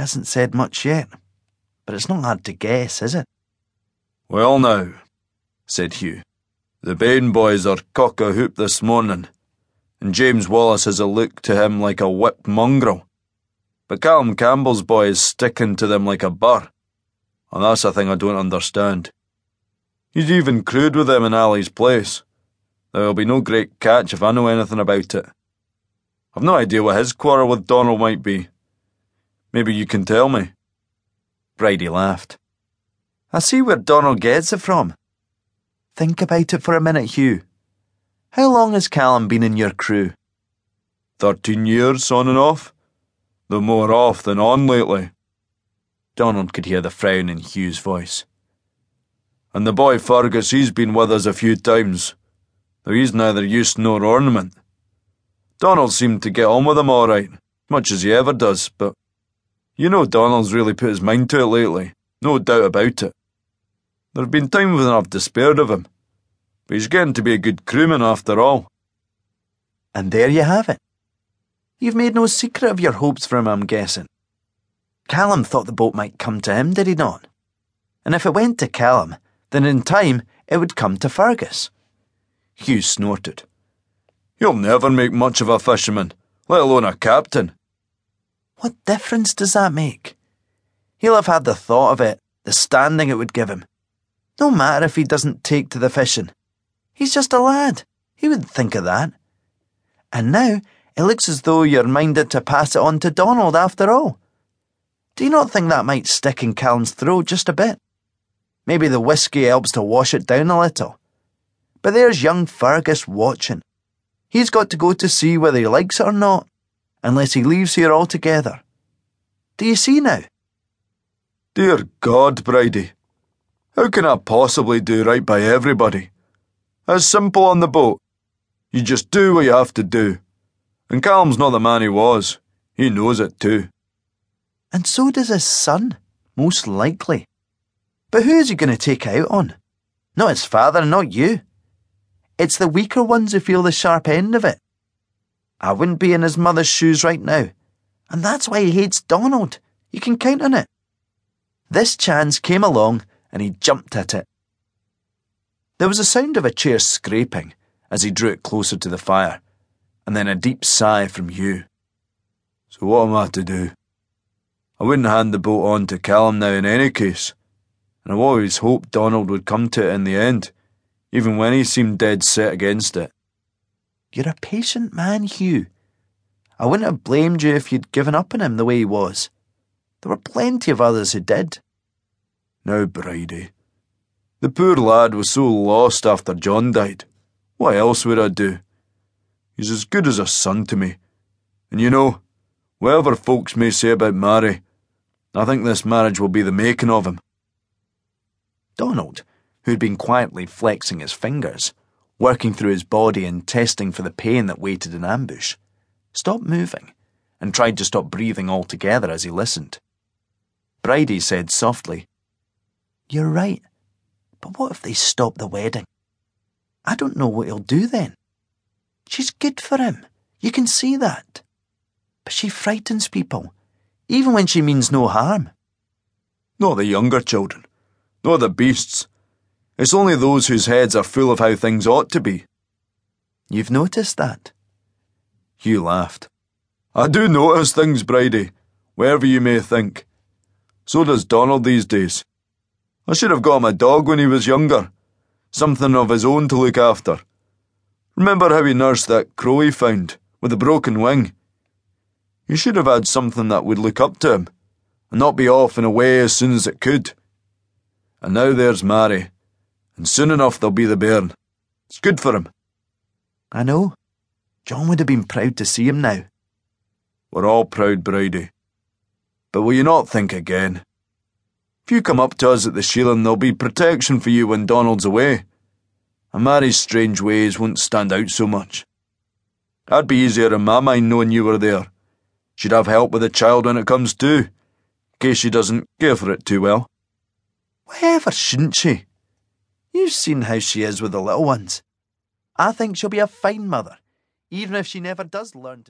hasn't said much yet, but it's not hard to guess, is it? Well, now, said Hugh, the Bain boys are cock a hoop this morning, and James Wallace has a look to him like a whipped mongrel. But Callum Campbell's boy is sticking to them like a burr, and that's a thing I don't understand. He's even crewed with them in Ali's place. There'll be no great catch if I know anything about it. I've no idea what his quarrel with Donald might be. Maybe you can tell me. Bridie laughed. I see where Donald gets it from. Think about it for a minute, Hugh. How long has Callum been in your crew? Thirteen years, on and off. Though more off than on lately. Donald could hear the frown in Hugh's voice. And the boy Fergus, he's been with us a few times, though he's neither use nor ornament. Donald seemed to get on with him all right, much as he ever does, but you know Donald's really put his mind to it lately, no doubt about it. There have been times when I've despaired of him, but he's getting to be a good crewman after all. And there you have it. You've made no secret of your hopes for him, I'm guessing. Callum thought the boat might come to him, did he not? And if it went to Callum, then in time it would come to Fergus. Hugh snorted. He'll never make much of a fisherman, let alone a captain. What difference does that make? He'll have had the thought of it, the standing it would give him. No matter if he doesn't take to the fishing. He's just a lad. He wouldn't think of that. And now it looks as though you're minded to pass it on to Donald after all. Do you not think that might stick in Callum's throat just a bit? Maybe the whisky helps to wash it down a little. But there's young Fergus watching. He's got to go to see whether he likes it or not, unless he leaves here altogether. Do you see now? Dear God, Bridie, how can I possibly do right by everybody? It's simple on the boat. You just do what you have to do. And Callum's not the man he was. He knows it too. And so does his son, most likely. But who is he going to take out on? Not his father, not you. It's the weaker ones who feel the sharp end of it. I wouldn't be in his mother's shoes right now. And that's why he hates Donald. You can count on it. This chance came along and he jumped at it. There was a sound of a chair scraping as he drew it closer to the fire, and then a deep sigh from Hugh. So what am I to do? I wouldn't hand the boat on to Callum now in any case, and I've always hoped Donald would come to it in the end, even when he seemed dead set against it. You're a patient man, Hugh. I wouldn't have blamed you if you'd given up on him the way he was. There were plenty of others who did. Now, Bridie, the poor lad was so lost after John died. What else would I do? He's as good as a son to me. And you know, whatever folks may say about Mary, I think this marriage will be the making of him. Donald, who'd been quietly flexing his fingers, working through his body and testing for the pain that waited in ambush, stopped moving and tried to stop breathing altogether as he listened. Bridie said softly, You're right, but what if they stop the wedding? I don't know what he'll do then. She's good for him. You can see that. But she frightens people, even when she means no harm. Not the younger children, nor the beasts. It's only those whose heads are full of how things ought to be. You've noticed that? Hugh laughed. I do notice things, Bridie, wherever you may think. So does Donald these days. I should have got him a dog when he was younger, something of his own to look after. Remember how he nursed that crow he found, with a broken wing? He should have had something that would look up to him, and not be off and away as soon as it could. And now there's Mary, and soon enough there'll be the bairn. It's good for him. I know. John would have been proud to see him now. We're all proud, Bridie. But will you not think again? If you come up to us at the Sheelan, there'll be protection for you when Donald's away. And Mary's strange ways won't stand out so much. I'd be easier in my mind knowing you were there. She'd have help with the child when it comes to, in case she doesn't care for it too well. Whatever shouldn't she? You've seen how she is with the little ones. I think she'll be a fine mother, even if she never does learn to.